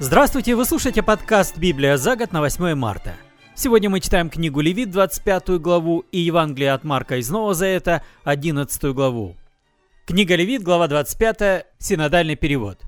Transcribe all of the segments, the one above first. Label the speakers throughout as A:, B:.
A: Здравствуйте, вы слушаете подкаст «Библия за год» на 8 марта. Сегодня мы читаем книгу Левит, 25 главу, и Евангелие от Марка из Нового Завета, 11 главу. Книга Левит, глава 25, синодальный перевод.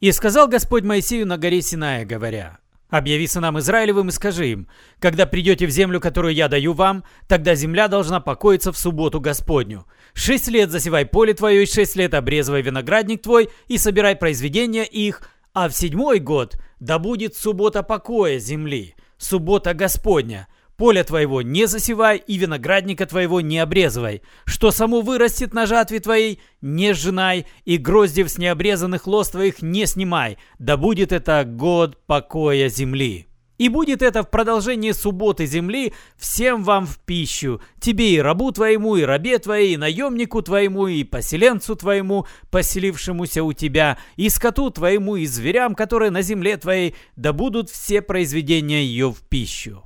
A: «И сказал Господь Моисею на горе Синая, говоря, «Объяви сынам Израилевым и скажи им, когда придете в землю, которую я даю вам, тогда земля должна покоиться в субботу Господню. Шесть лет засевай поле твое, и шесть лет обрезывай виноградник твой, и собирай произведения их, а в седьмой год да будет суббота покоя земли, суббота Господня. Поле твоего не засевай и виноградника твоего не обрезывай. Что само вырастет на жатве твоей, не сжинай, и гроздев с необрезанных лоз твоих не снимай. Да будет это год покоя земли. И будет это в продолжении субботы земли всем вам в пищу, тебе и рабу твоему, и рабе твоей, и наемнику твоему, и поселенцу твоему, поселившемуся у тебя, и скоту твоему, и зверям, которые на земле твоей, да будут все произведения ее в пищу.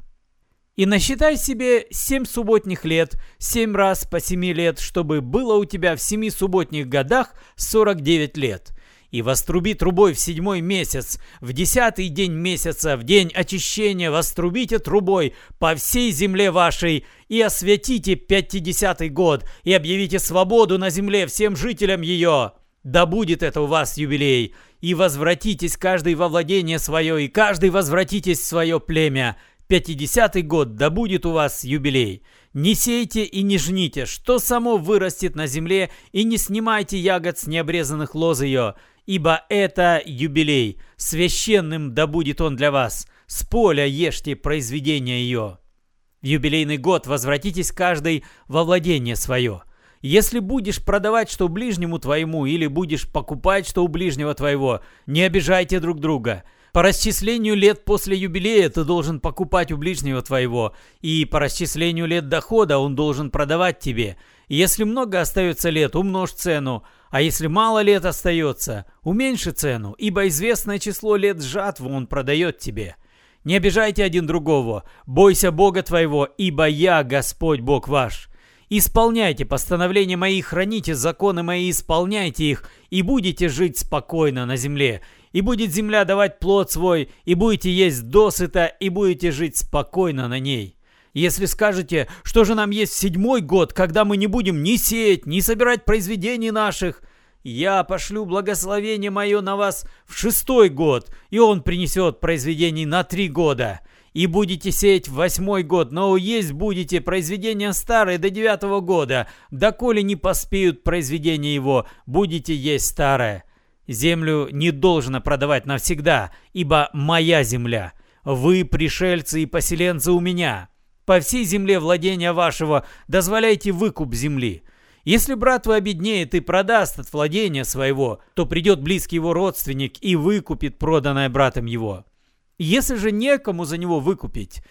A: И насчитай себе семь субботних лет, семь раз по семи лет, чтобы было у тебя в семи субботних годах сорок девять лет и воструби трубой в седьмой месяц, в десятый день месяца, в день очищения вострубите трубой по всей земле вашей, и осветите пятидесятый год, и объявите свободу на земле всем жителям ее. Да будет это у вас юбилей, и возвратитесь каждый во владение свое, и каждый возвратитесь в свое племя. Пятидесятый год, да будет у вас юбилей. Не сейте и не жните, что само вырастет на земле, и не снимайте ягод с необрезанных лоз ее, ибо это юбилей, священным да будет он для вас. С поля ешьте произведение ее. В юбилейный год возвратитесь каждый во владение свое. Если будешь продавать что ближнему твоему или будешь покупать что у ближнего твоего, не обижайте друг друга – по расчислению лет после юбилея ты должен покупать у ближнего твоего, и по расчислению лет дохода он должен продавать тебе. Если много остается лет, умножь цену, а если мало лет остается, уменьши цену, ибо известное число лет жатвы он продает тебе. Не обижайте один другого, бойся Бога твоего, ибо я Господь Бог ваш. Исполняйте постановления мои, храните законы мои, исполняйте их, и будете жить спокойно на земле, и будет земля давать плод свой, и будете есть досыта, и будете жить спокойно на ней. Если скажете, что же нам есть в седьмой год, когда мы не будем ни сеять, ни собирать произведений наших, я пошлю благословение мое на вас в шестой год, и он принесет произведений на три года. И будете сеять в восьмой год, но есть будете произведения старые до девятого года, доколе не поспеют произведения его, будете есть старое. Землю не должно продавать навсегда, ибо моя земля. Вы пришельцы и поселенцы у меня. По всей земле владения вашего дозволяйте выкуп земли. Если брат твой обеднеет и продаст от владения своего, то придет близкий его родственник и выкупит проданное братом его. Если же некому за него выкупить,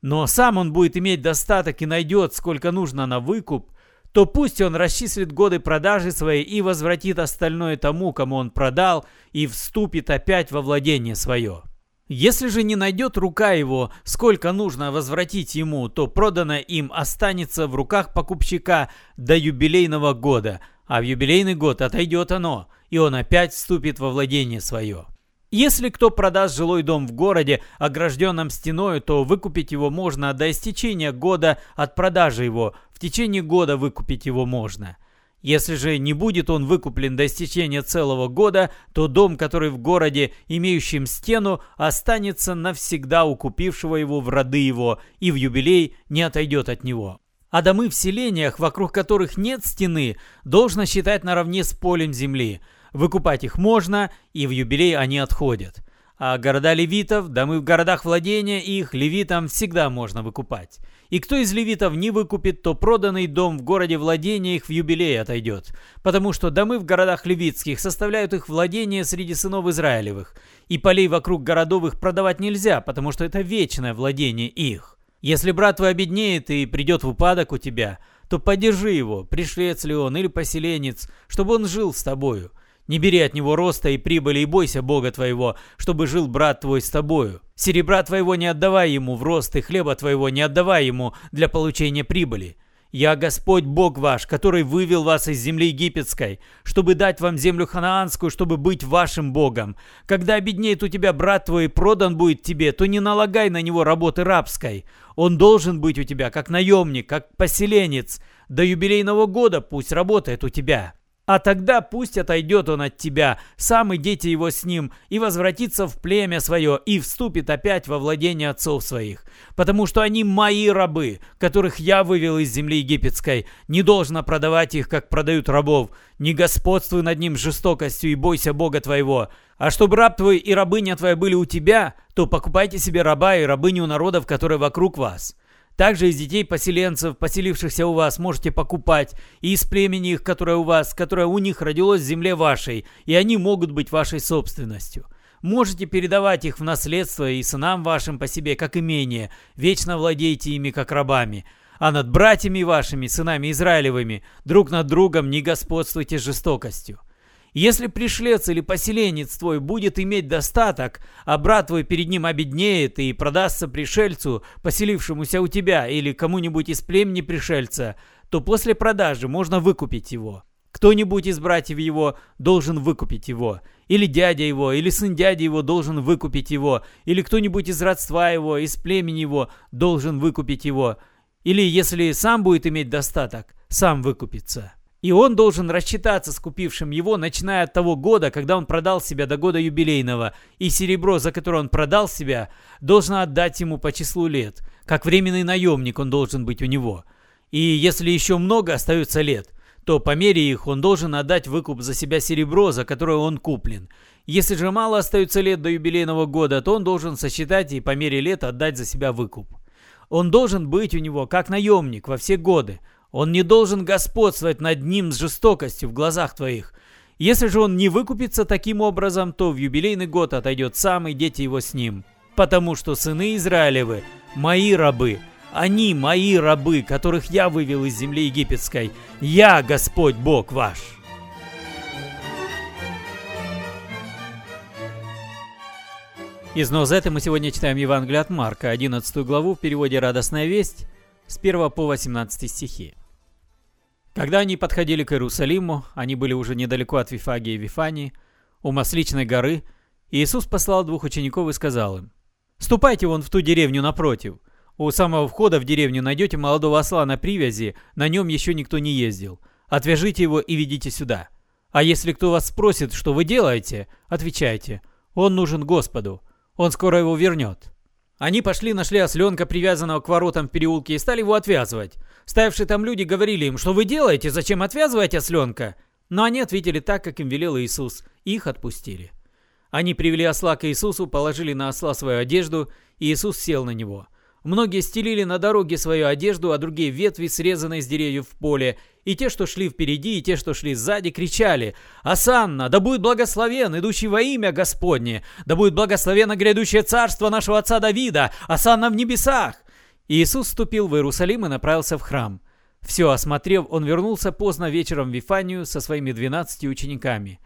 A: но сам он будет иметь достаток и найдет, сколько нужно на выкуп, то пусть он расчислит годы продажи своей и возвратит остальное тому, кому он продал, и вступит опять во владение свое. Если же не найдет рука его, сколько нужно возвратить ему, то проданное им останется в руках покупщика до юбилейного года, а в юбилейный год отойдет оно, и он опять вступит во владение свое. Если кто продаст жилой дом в городе, огражденном стеною, то выкупить его можно до истечения года от продажи его. В течение года выкупить его можно. Если же не будет он выкуплен до истечения целого года, то дом, который в городе, имеющем стену, останется навсегда у купившего его в роды его, и в юбилей не отойдет от него. А домы в селениях, вокруг которых нет стены, должно считать наравне с полем земли – Выкупать их можно, и в юбилей они отходят. А города левитов, домы в городах владения их левитам всегда можно выкупать. И кто из левитов не выкупит, то проданный дом в городе владения их в юбилей отойдет, потому что домы в городах левитских составляют их владение среди сынов Израилевых, и полей вокруг городов их продавать нельзя, потому что это вечное владение их. Если брат твой обеднеет и придет в упадок у тебя, то поддержи его, пришлец ли он или поселенец, чтобы он жил с тобою, не бери от него роста и прибыли и бойся Бога твоего, чтобы жил брат твой с тобою. Серебра твоего не отдавай ему в рост и хлеба твоего не отдавай ему для получения прибыли. Я Господь Бог ваш, который вывел вас из земли египетской, чтобы дать вам землю ханаанскую, чтобы быть вашим Богом. Когда обеднеет у тебя брат твой и продан будет тебе, то не налагай на него работы рабской. Он должен быть у тебя как наемник, как поселенец. До юбилейного года пусть работает у тебя. А тогда пусть отойдет он от тебя, сам и дети его с ним, и возвратится в племя свое, и вступит опять во владение отцов своих. Потому что они мои рабы, которых я вывел из земли египетской. Не должно продавать их, как продают рабов. Не господствуй над ним жестокостью и бойся Бога твоего. А чтобы раб твой и рабыня твоя были у тебя, то покупайте себе раба и рабыню народов, которые вокруг вас. Также из детей поселенцев, поселившихся у вас, можете покупать, и из племени их, которое у вас, которое у них родилось в земле вашей, и они могут быть вашей собственностью. Можете передавать их в наследство и сынам вашим по себе, как имение, вечно владейте ими, как рабами. А над братьями вашими, сынами Израилевыми, друг над другом не господствуйте жестокостью. Если пришлец или поселенец твой будет иметь достаток, а брат твой перед ним обеднеет и продастся пришельцу, поселившемуся у тебя, или кому-нибудь из племени пришельца, то после продажи можно выкупить его. Кто-нибудь из братьев его должен выкупить его, или дядя его, или сын дяди его должен выкупить его, или кто-нибудь из родства его, из племени его должен выкупить его, или если сам будет иметь достаток, сам выкупится. И он должен рассчитаться с купившим его, начиная от того года, когда он продал себя до года юбилейного, и серебро, за которое он продал себя, должно отдать ему по числу лет. Как временный наемник он должен быть у него. И если еще много остается лет, то по мере их он должен отдать выкуп за себя серебро, за которое он куплен. Если же мало остается лет до юбилейного года, то он должен сосчитать и по мере лет отдать за себя выкуп. Он должен быть у него как наемник во все годы, он не должен господствовать над ним с жестокостью в глазах твоих. Если же он не выкупится таким образом, то в юбилейный год отойдет сам и дети его с ним. Потому что сыны Израилевы – мои рабы. Они – мои рабы, которых я вывел из земли египетской. Я – Господь Бог ваш». Из Нозеты мы сегодня читаем Евангелие от Марка, 11 главу в переводе «Радостная весть» с 1 по 18 стихи. Когда они подходили к Иерусалиму, они были уже недалеко от Вифагии и Вифании, у Масличной горы, Иисус послал двух учеников и сказал им, «Ступайте вон в ту деревню напротив. У самого входа в деревню найдете молодого осла на привязи, на нем еще никто не ездил. Отвяжите его и ведите сюда. А если кто вас спросит, что вы делаете, отвечайте, он нужен Господу, он скоро его вернет». Они пошли, нашли осленка, привязанного к воротам в переулке, и стали его отвязывать. Ставшие там люди говорили им, что вы делаете, зачем отвязывать осленка? Но они ответили так, как им велел Иисус, их отпустили. Они привели осла к Иисусу, положили на осла свою одежду, и Иисус сел на него. Многие стелили на дороге свою одежду, а другие ветви, срезанные с деревьев в поле. И те, что шли впереди, и те, что шли сзади, кричали «Асанна, да будет благословен, идущий во имя Господне! Да будет благословено грядущее царство нашего отца Давида! Асанна в небесах!» Иисус вступил в Иерусалим и направился в храм. Все осмотрев, он вернулся поздно вечером в Вифанию со своими двенадцати учениками.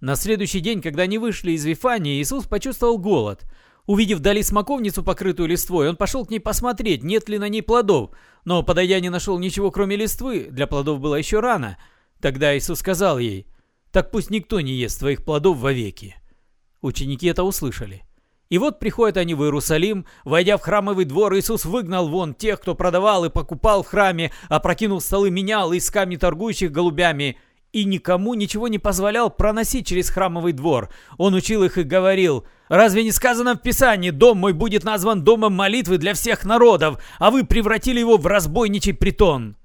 A: На следующий день, когда они вышли из Вифании, Иисус почувствовал голод – Увидев вдали смоковницу, покрытую листвой, он пошел к ней посмотреть, нет ли на ней плодов. Но, подойдя, не нашел ничего, кроме листвы. Для плодов было еще рано. Тогда Иисус сказал ей, «Так пусть никто не ест твоих плодов вовеки». Ученики это услышали. И вот приходят они в Иерусалим, войдя в храмовый двор, Иисус выгнал вон тех, кто продавал и покупал в храме, опрокинул столы, менял из камней торгующих голубями, и никому ничего не позволял проносить через храмовый двор. Он учил их и говорил, «Разве не сказано в Писании, дом мой будет назван домом молитвы для всех народов, а вы превратили его в разбойничий притон?»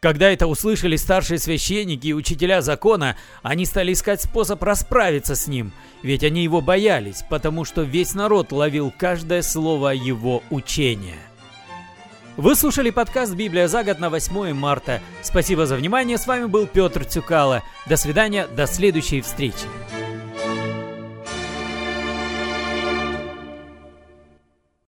A: Когда это услышали старшие священники и учителя закона, они стали искать способ расправиться с ним, ведь они его боялись, потому что весь народ ловил каждое слово его учения. Вы слушали подкаст «Библия за год» на 8 марта. Спасибо за внимание. С вами был Петр Цюкало. До свидания, до следующей встречи.